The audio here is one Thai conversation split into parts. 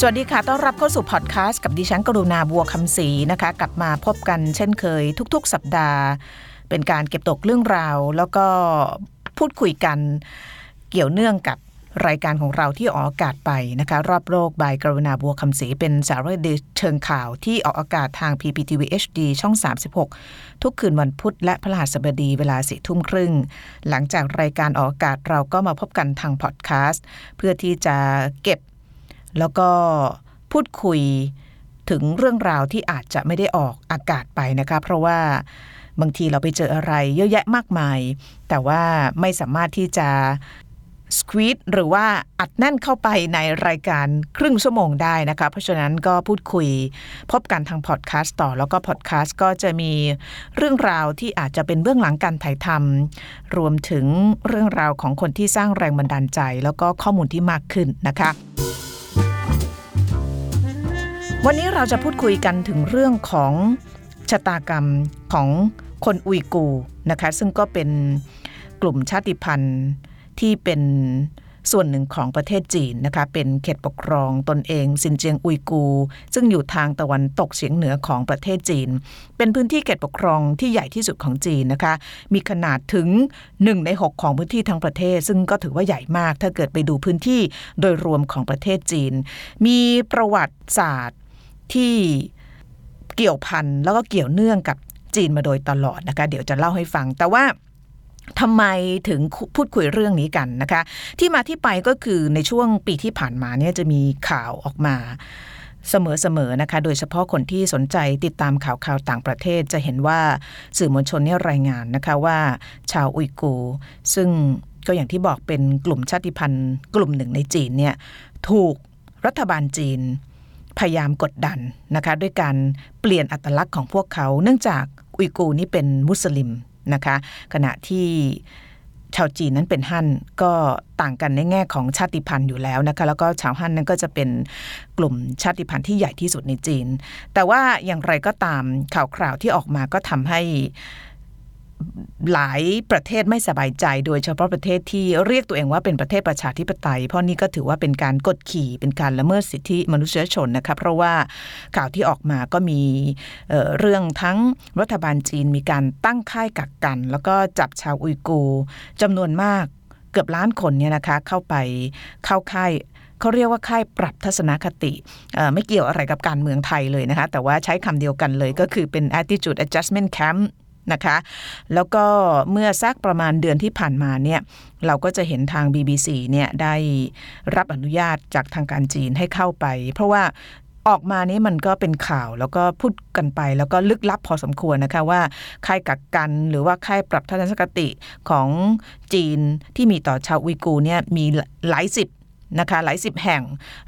สวัสดีค่ะ ต้อนรับเข้าสู่พอดแคสต์กับดิฉันกรุณาบัวคำศรีนะคะ กลับมาพบกันเช่นเคยทุกๆ สัปดาห์ เป็นการเก็บตกเรื่องราว แล้วก็พูดคุยกันเกี่ยวเนื่องกับรายการของเราที่ออกอากาศไปนะคะ รอบโลกบายกรุณาบัวคำศรีเป็นสารคดีเชิงข่าวที่ออกอากาศทาง PPTV HD ช่อง 36 ทุกคืนวันพุธและพฤหัสบดีเวลาสี่ทุ่มครึ่ง หลังจากรายการออกอากาศเราก็มาพบกันทางพอดแคสต์เพื่อที่จะเก็บ แล้วก็พูดคุยถึงเรื่องราวที่อาจจะไม่ได้ออกอากาศไปนะคะเพราะว่าบางทีเราไปเจออะไรเยอะแยะมากมาย แต่ว่าไม่สามารถที่จะสควีตหรือว่าอัดแน่นเข้าไปในรายการครึ่งชั่วโมงได้นะคะ เพราะฉะนั้นก็พูดคุยพบกันทางพอดแคสต์ต่อ แล้วก็พอดแคสต์ก็จะมีเรื่องราวที่อาจจะเป็นเบื้องหลังการถ่ายทำรวมถึงเรื่องราวของคนที่สร้างแรงบันดาลใจ แล้วก็ข้อมูลที่มากขึ้นนะคะ วันนี้เราจะพูดคุยกันถึงเรื่องของชะตากรรมของคนอุยกูร์นะคะซึ่งก็เป็นกลุ่มชาติพันธุ์ที่เป็นส่วนหนึ่งของประเทศจีนนะคะเป็นเขตปกครองตนเองซินเจียงอุยกูร์ซึ่งอยู่ทางตะวันตกเฉียงเหนือของประเทศจีน เป็นพื้นที่เขตปกครองที่ใหญ่ที่สุดของจีนนะคะ มีขนาดถึง 1 ใน 6 ของพื้นที่ทั้งประเทศ ซึ่งก็ถือว่าใหญ่มาก ถ้าเกิดไปดูพื้นที่โดยรวมของประเทศจีน มีประวัติศาสตร์ ที่เกี่ยวพันแล้วก็เกี่ยวเนื่องกับจีนมาโดยตลอดนะคะ เดี๋ยวจะเล่าให้ฟัง แต่ว่าทำไมถึงพูดคุยเรื่องนี้กันนะคะ ที่มาที่ไปก็คือในช่วงปีที่ผ่านมาเนี่ยจะมีข่าวออกมาเสมอๆนะคะ โดยเฉพาะคนที่สนใจติดตามข่าวข่าวต่างประเทศ จะเห็นว่าสื่อมวลชนเนี่ยรายงานนะคะว่าชาวอุยกูร์ซึ่งก็อย่างที่บอกเป็นกลุ่มชาติพันธุ์ กลุ่มหนึ่งในจีนเนี่ยถูกรัฐบาลจีน พยายามกดดันนะคะด้วยการเปลี่ยนอัตลักษณ์ของพวกเขา เนื่องจากอุยกูร์นี่เป็นมุสลิมนะคะขณะที่ชาวจีนนั้นเป็นฮั่นก็ต่างกันในแง่ของชาติพันธุ์อยู่แล้วนะคะแล้วก็ชาวฮั่นนั้นก็จะเป็นกลุ่มชาติพันธุ์ที่ใหญ่ที่สุดในจีน แต่ว่าอย่างไรก็ตามข่าวคราวที่ออกมาก็ทำให้ หลายประเทศไม่สบายใจ โดยเฉพาะประเทศที่เรียกตัวเองว่าเป็นประเทศประชาธิปไตย เพราะนี่ก็ถือว่าเป็นการกดขี่เป็นการละเมิดสิทธิมนุษยชนนะคะเพราะว่าข่าวที่ออกมาก็มีเเรื่องทั้งรัฐบาลจีนมีการตั้งค่ายกักกัน แล้วก็จับชาวอุยกูจำนวนมากเกือบล้านคนเนี่ยนะคะเข้าไปเข้าค่ายเขาเรียกว่าค่ายปรับทัศนคติ ไม่เกี่ยวอะไรกับการเมืองไทยเลยนะคะ แต่ว่าใช้คำเดียวกันเลยก็คือเป็น attitude adjustment camp นะคะ แล้วก็เมื่อสักประมาณเดือนที่ผ่านมาเนี่ยเราก็จะเห็นทาง BBC เนี่ยได้รับอนุญาตจากทางการจีนให้เข้าไป เพราะว่าออกมานี้มันก็เป็นข่าวแล้วก็พูดกันไป แล้วก็ลึกลับพอสมควรนะคะว่าค่ายกักกันหรือว่าค่ายปรับทัศนคติของจีนที่มีต่อชาวอุยกูเนี่ยมีหลายสิบนะคะหลายสิบแห่ง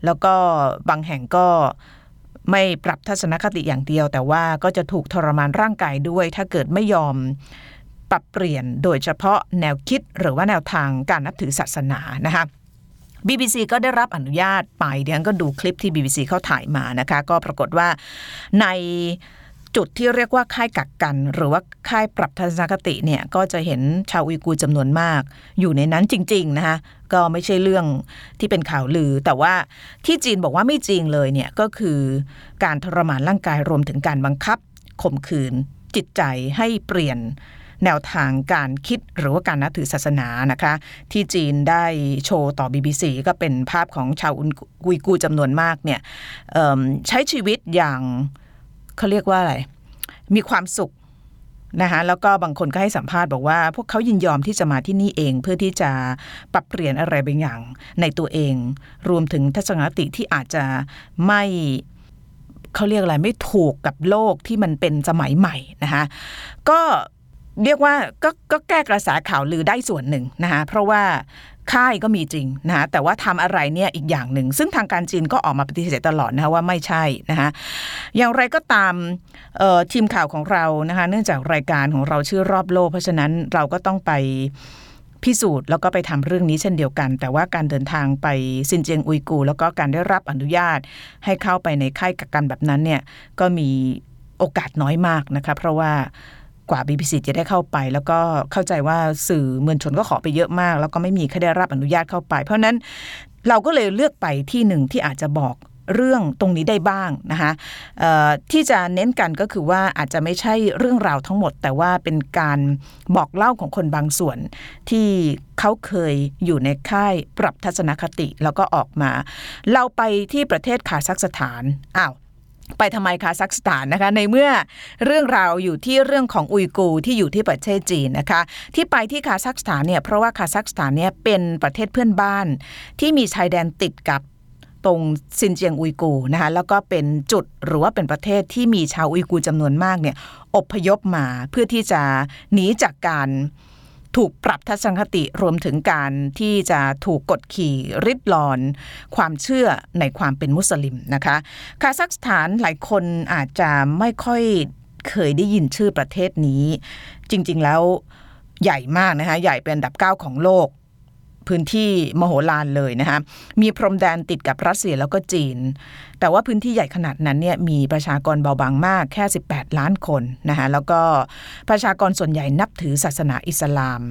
แล้วก็บางแห่งก็ ไม่ปรับทัศนคติอย่างเดียว แต่ว่าก็จะถูกทรมานร่างกายด้วย ถ้าเกิดไม่ยอมปรับเปลี่ยนโดยเฉพาะแนวคิดหรือว่าแนวทางการนับถือศาสนานะคะ BBC ก็ได้รับอนุญาตไปเดี๋ยวก็ดูคลิปที่ BBC เขาถ่ายมานะคะ ก็ปรากฏว่าใน จุดที่เรียกว่าค่ายกักกัน หรือว่าค่ายปรับทัศนคติเนี่ยก็จะเห็นชาวอุยกูร์จำนวนมาก อยู่ในนั้นจริงๆนะคะก็ไม่ใช่เรื่องที่เป็นข่าวลือ แต่ว่าที่จีนบอกว่าไม่จริงเลยเนี่ยก็คือการทรมานร่างกายรวมถึงการบังคับข่มขืน จิตใจให้เปลี่ยนแนวทางการคิดหรือว่าการนับถือศาสนานะคะ ที่จีนได้โชว์ต่อ BBC ก็เป็นภาพของชาวอุยกูจำนวนมากเนี่ยใช้ชีวิตอย่าง เขาเรียกว่าอะไร มีความสุขนะคะแล้วก็บางคนก็ให้สัมภาษณ์บอกว่า พวกเขายินยอมที่จะมาที่นี่เอง เพื่อที่จะปรับเปลี่ยนอะไรบางอย่าง ในตัวเอง รวมถึงทัศนคติที่อาจจะไม่เขาเรียกอะไรไม่ถูกกับโลกที่มันเป็นสมัยใหม่นะคะก็เรียกว่าก็ก็แก้กระแสข่าวลือได้ส่วนหนึ่งนะคะเพราะว่าค่ายก็มีจริงนะคะแต่ว่าทำอะไรเนี่ยอีกอย่างหนึ่ง ซึ่งทางการจีนก็ออกมาปฏิเสธตลอดนะคะว่าไม่ใช่นะคะ อย่างไรก็ตามทีมข่าวของเรานะคะ เนื่องจากรายการของเราชื่อรอบโลก เพราะฉะนั้นเราก็ต้องไปพิสูจน์แล้วก็ไปทำเรื่องนี้เช่นเดียวกัน แต่ว่าการเดินทางไปซินเจียงอุยกู แล้วก็การได้รับอนุญาต ให้เข้าไปในค่ายกักกันแบบนั้นเนี่ยก็มีโอกาสน้อยมากนะคะเพราะว่ากว่า BBC จะได้เข้าไป แล้วก็เข้าใจว่าสื่อมวลชนก็ขอไปเยอะมาก แล้วก็ไม่มีใครได้รับอนุญาตเข้าไป เพราะนั้นเราก็เลยเลือกไปที่หนึ่งที่อาจจะบอก เรื่องตรงนี้ได้บ้างนะคะที่จะเน้นกันก็คือว่าอาจจะไม่ใช่เรื่องราวทั้งหมด แต่ว่าเป็นการบอกเล่าของคนบางส่วน ที่เขาเคยอยู่ในค่ายปรับทัศนคติ แล้วก็ออกมา เราไปที่ประเทศคาซัคสถานอ้าวไปทำไมคาซัคสถานนะคะในเมื่อเรื่องราวอยู่ที่เรื่องของอุยกูที่อยู่ที่ประเทศจีนนะคะที่ไปที่คาซัคสถานเนี่ยเพราะว่าคาซัคสถานเนี่ยเป็นประเทศเพื่อนบ้าน ที่มีชายแดนติดกับ ตรงซินเจียงอุยกูนะคะแล้วก็เป็นจุดหรือว่าเป็นประเทศที่มีชาวอุยกูจำนวนมากเนี่ยอพยพมาเพื่อที่จะหนีจากการถูกปรับทัศนคติรวมถึงการที่จะถูกกดขี่ริดรอน ความเชื่อในความเป็นมุสลิมนะคะ คาซัคสถานหลายคนอาจจะไม่ค่อยเคยได้ยินชื่อประเทศนี้ จริง ๆแล้วใหญ่มากนะคะ ใหญ่เป็นอันดับ 9 ของโลก พื้นที่มโหฬารเลยนะคะมีพรมแดนติดกับรัสเซียแล้วก็จีน แต่ว่าพื้นที่ใหญ่ขนาดนั้นเนี่ยมีประชากรเบาบางมากแค่ 18 ล้านคนนะคะแล้วก็ประชากรส่วนใหญ่นับถือศาสนาอิสลาม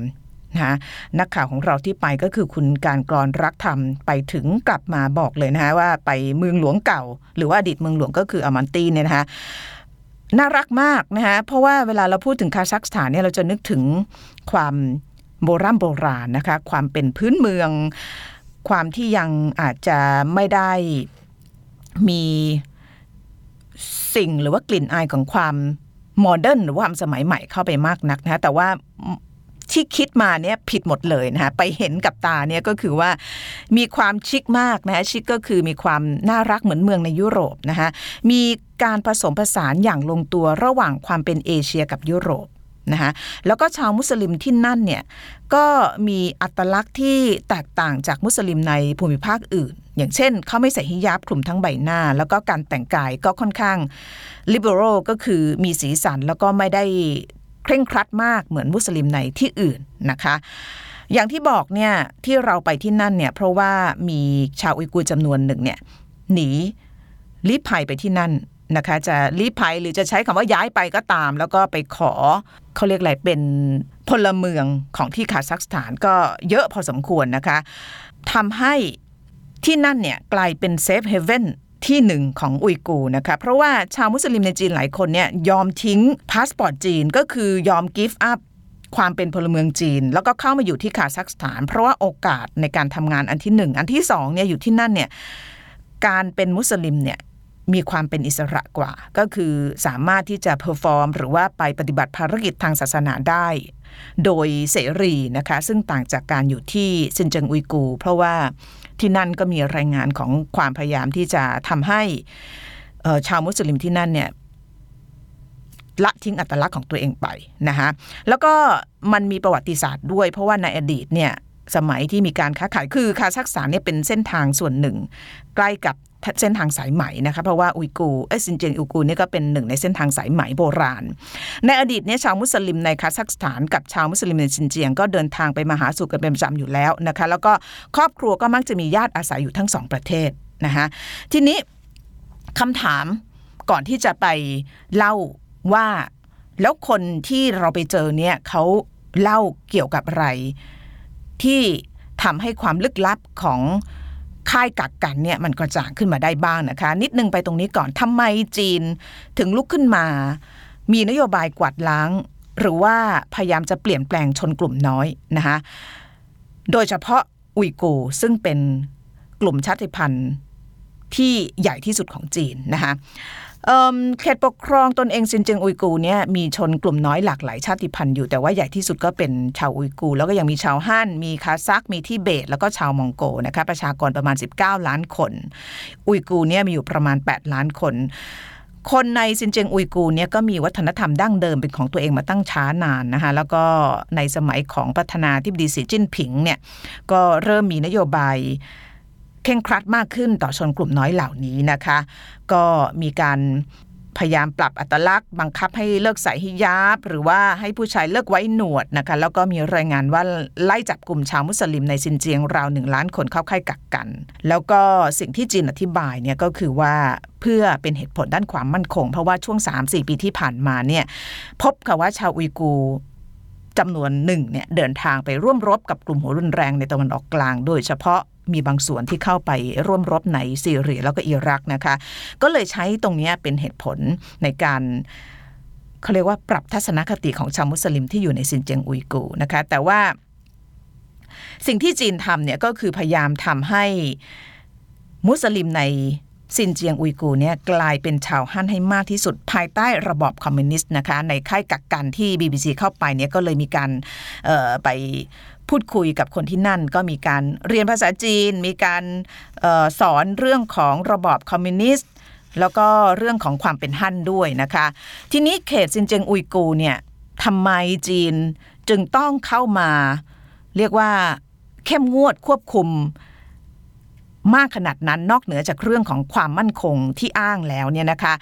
นะนักข่าวของเราที่ไปก็คือคุณการกรอนรักธรรมไปถึงกลับมาบอกเลยนะคะว่าไปเมืองหลวงเก่า หรือว่าอดีตเมืองหลวงก็คืออามันตีเนี่ยนะคะน่ารักมากนะคะเพราะว่าเวลาเราพูดถึงคาซัคสถานเนี่ยเราจะนึกถึงความ โบราณโบราณนะคะ ความเป็นพื้นเมือง ความที่ยังอาจจะไม่ได้มีสิ่งหรือว่ากลิ่นอายของความโมเดิร์นหรือความสมัยใหม่เข้าไปมากนักนะแต่ว่าที่คิดมาเนี่ยผิดหมดเลยนะคะไปเห็นกับตาเนี่ยก็คือว่ามีความชิคมากนะคะชิคก็คือมีความน่ารักเหมือนเมืองในยุโรปนะคะมีการผสมผสานอย่างลงตัวระหว่างความเป็นเอเชียกับยุโรป นะคะแล้วก็ชาวมุสลิมที่นั่นเนี่ยก็มีอัตลักษณ์ที่แตกต่างจากมุสลิมในภูมิภาคอื่น อย่างเช่น เขาไม่ใส่ฮิญาบคลุมทั้งใบหน้า แล้วก็การแต่งกายก็ค่อนข้างลิเบอรัลก็คือมีสีสันแล้วก็ไม่ได้เคร่งครัดมากเหมือนมุสลิมในที่อื่นนะคะอย่างที่บอกเนี่ยที่เราไปที่นั่นเนี่ยเพราะว่ามีชาวอุยกูร์จำนวนหนึ่งเนี่ยหนีลี้ภัยไปที่นั่น นะคะจะลี้ภัยหรือจะใช้คำว่าย้ายไปก็ตาม แล้วก็ไปขอเขาเรียกอะไรเป็นพลเมืองของที่คาซัคสถานก็เยอะพอสมควรนะคะทำให้ที่นั่นเนี่ยกลายเป็น safe haven ที่หนึ่งของอุยกูร์นะคะเพราะว่าชาวมุสลิมในจีนหลายคนเนี่ยยอมทิ้งพาสปอร์ตจีนก็คือยอม give up ความเป็นพลเมืองจีน แล้วก็เข้ามาอยู่ที่คาซัคสถาน เพราะว่าโอกาสในการทำงานอันที่หนึ่งอันที่สองเนี่ยอยู่ที่นั่นเนี่ยการเป็นมุสลิมเนี่ย มีความเป็นอิสระกว่า ก็คือสามารถที่จะ perform หรือว่าไปปฏิบัติภารกิจทางศาสนาได้ โดยเสรีนะคะ ซึ่งต่างจากการอยู่ที่ซินเจียงอุยกูร์ เพราะว่าที่นั่นก็มีรายงานของความพยายามที่จะทำให้ชาวมุสลิมที่นั่นเนี่ยละทิ้งอัตลักษณ์ของตัวเองไปนะคะแล้วก็มันมีประวัติศาสตร์ด้วย เพราะว่าในอดีตเนี่ยสมัยที่มีการค้าขายคือคาซัคสถานเนี่ยเป็นเส้นทางส่วนหนึ่ง ใกล้กับ เส้นทางสายไหมนะคะเพราะว่าอุยกูร์เอ๊ยซินเจียงอุยกูร์นี่ก็เป็นหนึ่งในเส้นทางสายไหมโบราณ ในอดีตเนี่ยชาวมุสลิมในคาซัคสถานกับชาวมุสลิมในซินเจียงก็เดินทางไปมาหาสู่กันเป็นประจำอยู่แล้วนะคะแล้วก็ครอบครัวก็มักจะมีญาติอาศัยอยู่ทั้งสองประเทศนะคะทีนี้คำถามก่อนที่จะไปเล่าว่าแล้วคนที่เราไปเจอเนี่ยเขาเล่าเกี่ยวกับอะไร ที่ทำให้ความลึกลับของ ค่ายกักกันเนี่ยมันกระจ่างขึ้นมาได้บ้างนะคะ นิดนึงไปตรงนี้ก่อนทำไมจีนถึงลุกขึ้นมา มีนโยบายกวาดล้าง หรือว่าพยายามจะเปลี่ยนแปลงชนกลุ่มน้อยนะคะโดยเฉพาะอุยกูซึ่งเป็นกลุ่มชาติพันธุ์ที่ใหญ่ที่สุดของจีนนะคะ เขตปกครองตนเองซินเจิงอุยกูเนี่ยมีชนกลุ่มน้อยหลากหลายชาติพันธุ์อยู่ แต่ว่าใหญ่ที่สุดก็เป็นชาวอุยกู แล้วก็ยังมีชาวฮั่นมีคาซักมีทิเบต แล้วก็ชาวมองโกนะคะประชากรประมาณ 19 ล้านคน อุยกูเนี่ยมีอยู่ประมาณ 8 ล้านคนคนในซินเจิงอุยกูเนี่ยก็มีวัฒนธรรมดั้งเดิมเป็นของตัวเองมาตั้งช้านานนะคะแล้วก็ในสมัยของประธานาธิบดีสีจิ้นผิงเนี่ยก็เริ่มมีนโยบาย เข่งครัดมากขึ้นต่อชนกลุ่มน้อยเหล่านี้นะคะ ก็มีการพยายามปรับอัตลักษณ์ บังคับให้เลิกใส่ฮิญาบ หรือว่าให้ผู้ชายเลิกไว้หนวดนะคะแล้วก็มีรายงานว่าไล่จับกลุ่มชาวมุสลิมในซินเจียงราวหนึ่งล้านคนเข้าค่ายกักกัน แล้วก็สิ่งที่จีนอธิบายเนี่ยก็คือว่าเพื่อเป็นเหตุผลด้านความมั่นคง เพราะว่าช่วง 3-4 ปีที่ผ่านมาเนี่ยพบค่ะว่าชาวอุยกูจำนวนหนึ่งเนี่ยเดินทางไปร่วมรบกับกลุ่มหัวรุนแรงในตะวันออกกลาง โดยเฉพาะ มีบางส่วนที่เข้าไปร่วมรบในซีเรียแล้วก็อิรักนะคะ ก็เลยใช้ตรงนี้เป็นเหตุผลในการเขาเรียกว่าปรับทัศนคติของชาวมุสลิมที่อยู่ในซินเจียงอุยกูนะคะ แต่ว่าสิ่งที่จีนทำเนี่ยก็คือพยายามทำให้มุสลิมในซินเจียงอุยกูร์เนี่ยกลายเป็นชาวฮั่นให้มากที่สุดภายใต้ระบอบคอมมิวนิสต์นะคะในค่ายกักกันที่ BBC เข้าไปเนี่ยก็เลยมีการไป พูดคุยกับคนที่นั่นก็มีการเรียนภาษาจีน มีการเอ่อสอนเรื่องของระบอบคอมมิวนิสต์แล้วก็เรื่องของความเป็นฮั่นด้วยนะคะ ทีนี้เขตซินเจียงอุยกูร์เนี่ยทำไมจีนจึงต้องเข้ามา เรียกว่าเข้มงวดควบคุม มากขนาดนั้นนอกเหนือจากเรื่องของความมั่นคงที่อ้างแล้วเนี่ยนะคะ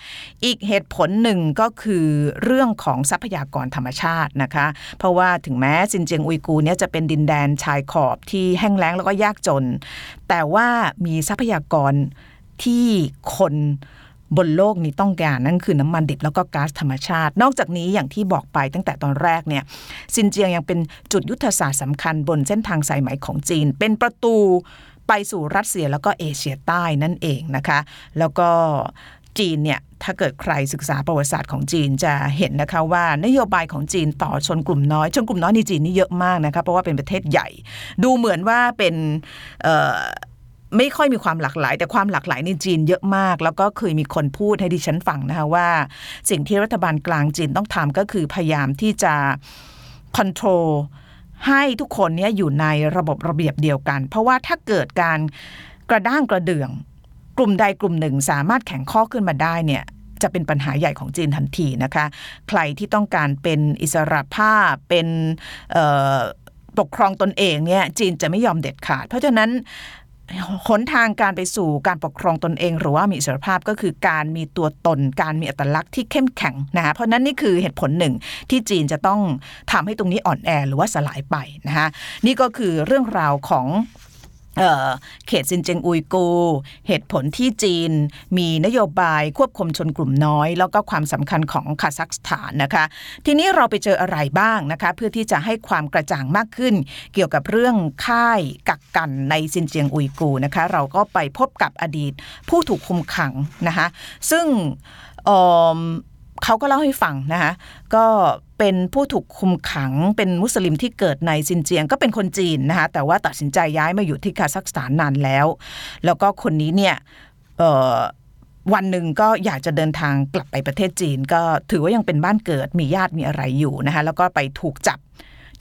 อีกเหตุผลหนึ่งก็คือเรื่องของทรัพยากรธรรมชาตินะคะ เพราะว่าถึงแม้ซินเจียงอุยกูเนี่ยจะเป็นดินแดนชายขอบที่แห้งแล้งแล้วก็ยากจน แต่ว่ามีทรัพยากรที่คนบนโลกนี้ต้องการนั่นคือน้ำมันดิบแล้วก็ก๊าซธรรมชาติ นอกจากนี้อย่างที่บอกไปตั้งแต่ตอนแรกเนี่ยซินเจียงยังเป็นจุดยุทธศาสตร์สำคัญบนเส้นทางสายไหมของจีน เป็นประตู ไปสู่รัสเซียแล้วก็เอเชียใต้นั่นเองนะคะ แล้วก็จีนเนี่ยถ้าเกิดใครศึกษาประวัติศาสตร์ของจีนจะเห็นนะคะว่านโยบายของจีนต่อชนกลุ่มน้อย ชนกลุ่มน้อยในจีนนี่เยอะมากนะคะเพราะว่าเป็นประเทศใหญ่ ดูเหมือนว่าเป็นไม่ค่อยมีความหลากหลาย แต่ความหลากหลายในจีนเยอะมาก แล้วก็เคยมีคนพูดให้ดิฉันฟังนะคะว่า สิ่งที่รัฐบาลกลางจีนต้องทำก็คือพยายามที่จะคอนโทรล ให้ทุกคนนี้อยู่ในระบบระเบียบเดียวกัน เพราะว่าถ้าเกิดการกระด้างกระเดื่อง กลุ่มใดกลุ่มหนึ่งสามารถแข่งข้อขึ้นมาได้เนี่ยจะเป็นปัญหาใหญ่ของจีนทันทีนะคะ ใครที่ต้องการเป็นอิสระภาพเป็นปกครองตนเองเนี่ยจีนจะไม่ยอมเด็ดขาด เพราะฉะนั้น หนทางการไปสู่การปกครองตนเอง หรือว่ามีอิสรภาพก็คือการมีตัวตน การมีอัตลักษณ์ที่เข้มแข็งนะคะเพราะนั้นนี่คือเหตุผลหนึ่งที่จีนจะต้องทำให้ตรงนี้อ่อนแอหรือว่าสลายไปนะคะนี่ก็คือเรื่องราวของ เขตซินเจียงอุยกู เหตุผลที่จีน มีนโยบายควบคุมชนกลุ่มน้อย แล้วก็ความสำคัญของคาซัคสถานนะคะ ทีนี้เราไปเจออะไรบ้างนะคะ เพื่อที่จะให้ความกระจ่างมากขึ้น เกี่ยวกับเรื่องค่ายกักกันในซินเจียงอุยกูนะคะ เราก็ไปพบกับอดีตผู้ถูกคุมขังนะคะ ซึ่ง เขาก็เล่าให้ฟังนะคะก็เป็นผู้ถูกคุมขังเป็นมุสลิมที่เกิดในซินเจียงก็เป็นคนจีนนะคะแต่ว่าตัดสินใจย้ายมาอยู่ที่คาซัคสถานนานแล้ว แล้วก็คนนี้เนี่ยวันหนึ่งก็อยากจะเดินทางกลับไปประเทศจีน ก็ถือว่ายังเป็นบ้านเกิดมีญาติมีอะไรอยู่นะคะแล้วก็ไปถูกจับ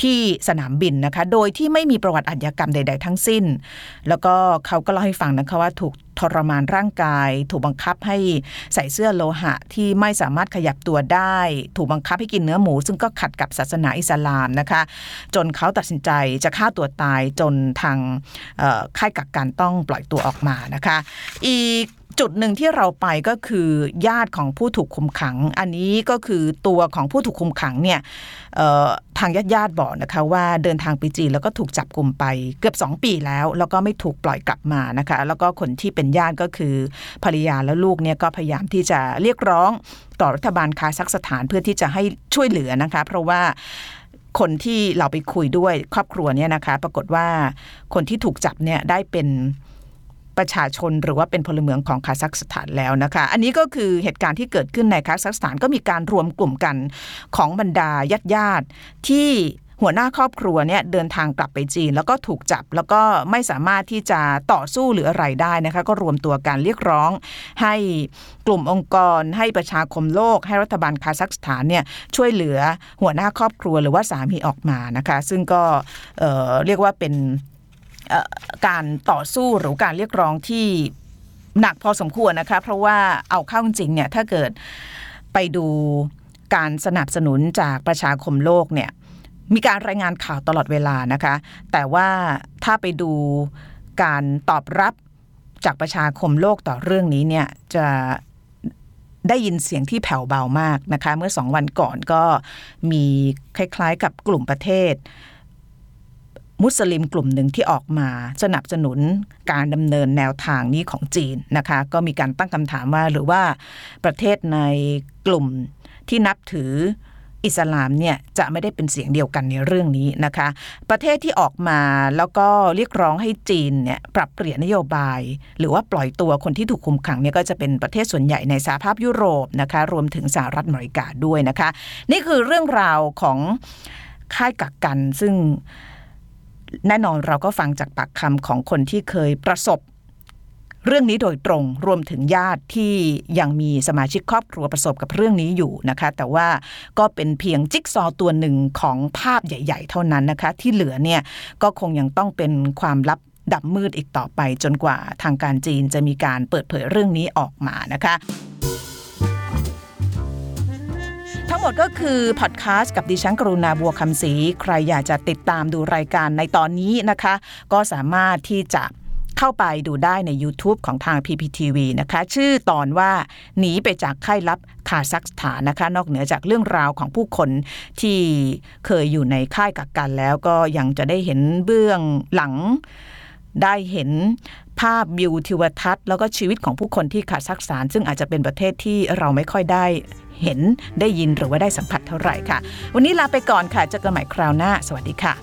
ที่สนามบินนะคะ โดยที่ไม่มีประวัติอาชญากรรมใด ๆ ทั้งสิ้น แล้วก็เขาก็เล่าให้ฟังนะคะว่าถูกทรมานร่างกาย ถูกบังคับให้ใส่เสื้อโลหะที่ไม่สามารถขยับตัวได้ ถูกบังคับให้กินเนื้อหมู ซึ่งก็ขัดกับศาสนาอิสลามนะคะ จนเขาตัดสินใจจะฆ่าตัวตายจนทางค่ายกักกันต้องปล่อยตัวออกมานะคะ อีก จุดหนึ่งที่เราไปก็คือญาติของผู้ถูกคุมขัง อันนี้ก็คือตัวของผู้ถูกคุมขังเนี่ยทางญาติญาติบอกนะคะว่าเดินทางไปจีนแล้วก็ถูกจับกลุ่มไปเกือบ 2 ปีแล้ว แล้วก็ไม่ถูกปล่อยกลับมานะคะแล้วก็คนที่เป็นญาติก็คือภรรยาและลูกเนี่ยก็พยายามที่จะเรียกร้องต่อรัฐบาลคาซัคสถานเพื่อที่จะให้ช่วยเหลือนะคะ เพราะว่าคนที่เราไปคุยด้วยครอบครัวเนี่ยนะคะ ปรากฏว่าคนที่ถูกจับเนี่ยได้เป็น ประชาชนหรือว่าเป็นพลเมืองของคาซัคสถานแล้วนะคะ อันนี้ก็คือเหตุการณ์ที่เกิดขึ้นในคาซัคสถานก็มีการรวมกลุ่มกันของบรรดาญาติญาติที่หัวหน้าครอบครัวเนี่ยเดินทางกลับไปจีน แล้วก็ถูกจับแล้วก็ไม่สามารถที่จะต่อสู้หรืออะไรได้นะคะก็รวมตัวกันเรียกร้อง ให้กลุ่มองค์กร ให้ประชาคมโลก ให้รัฐบาลคาซัคสถานเนี่ยช่วยเหลือหัวหน้าครอบครัวหรือว่าสามีออกมานะคะ ซึ่งก็เเรียกว่าเป็น การต่อสู้หรือการเรียกร้องที่หนักพอสมควรนะคะเพราะว่าเอาเข้าจริงเนี่ยถ้าเกิดไปดูการสนับสนุนจากประชาคมโลกเนี่ยมีการรายงานข่าวตลอดเวลานะคะ แต่ว่าถ้าไปดูการตอบรับจากประชาคมโลกต่อเรื่องนี้เนี่ยจะได้ยินเสียงที่แผ่วเบามากนะคะ เมื่อสองวันก่อนก็มีคล้ายๆ กับกลุ่มประเทศ มุสลิมกลุ่มหนึ่งที่ออกมาสนับสนุนการดำเนินแนวทางนี้ของจีนนะคะก็มีการตั้งคำถามว่าหรือว่าประเทศในกลุ่มที่นับถืออิสลามเนี่ยจะไม่ได้เป็นเสียงเดียวกันในเรื่องนี้นะคะ ประเทศที่ออกมาแล้วก็เรียกร้องให้จีนเนี่ยปรับเปลี่ยนนโยบาย หรือว่าปล่อยตัวคนที่ถูกคุมขังเนี่ยก็จะเป็นประเทศส่วนใหญ่ในสหภาพยุโรปนะคะรวมถึงสหรัฐอเมริกาด้วยนะคะ นี่คือเรื่องราวของค่ายกักกันซึ่ง แน่นอนเราก็ฟังจากปากคำของคนที่เคยประสบ เรื่องนี้โดยตรงรวมถึงญาติที่ยังมีสมาชิกครอบครัวประสบกับเรื่องนี้อยู่นะคะ แต่ว่าก็เป็นเพียงจิ๊กซอว์ตัวหนึ่งของภาพใหญ่ ๆ เท่านั้นนะคะ ที่เหลือเนี่ยก็คงยังต้องเป็นความลับดับมืดอีกต่อไปจนกว่าทางการจีนจะมีการเปิดเผยเรื่องนี้ออกมานะคะ หมดก็คือพอดแคสต์กับดิฉันกรุณาบัวคำศรีใครอยากจะติดตามดูรายการในตอนนี้นะคะ ก็สามารถที่จะเข้าไปดูได้ใน YouTube ของทาง PPTV นะคะ ชื่อตอนว่าหนีไปจากค่ายลับคาซัคสถานนะคะ นอกเหนือจากเรื่องราวของผู้คนที่เคยอยู่ในค่ายกักกันแล้วก็ยังจะได้เห็นเบื้องหลังได้เห็นภาพวิวทิวทัศน์แล้วก็ชีวิตของผู้คนที่คาซัคสถาน ซึ่งอาจจะเป็นประเทศที่เราไม่ค่อยได้ เห็นได้ยินหรือว่าได้สัมผัสเท่าไหร่ค่ะ วันนี้ลาไปก่อนค่ะเจอกันใหม่คราวหน้า สวัสดีค่ะ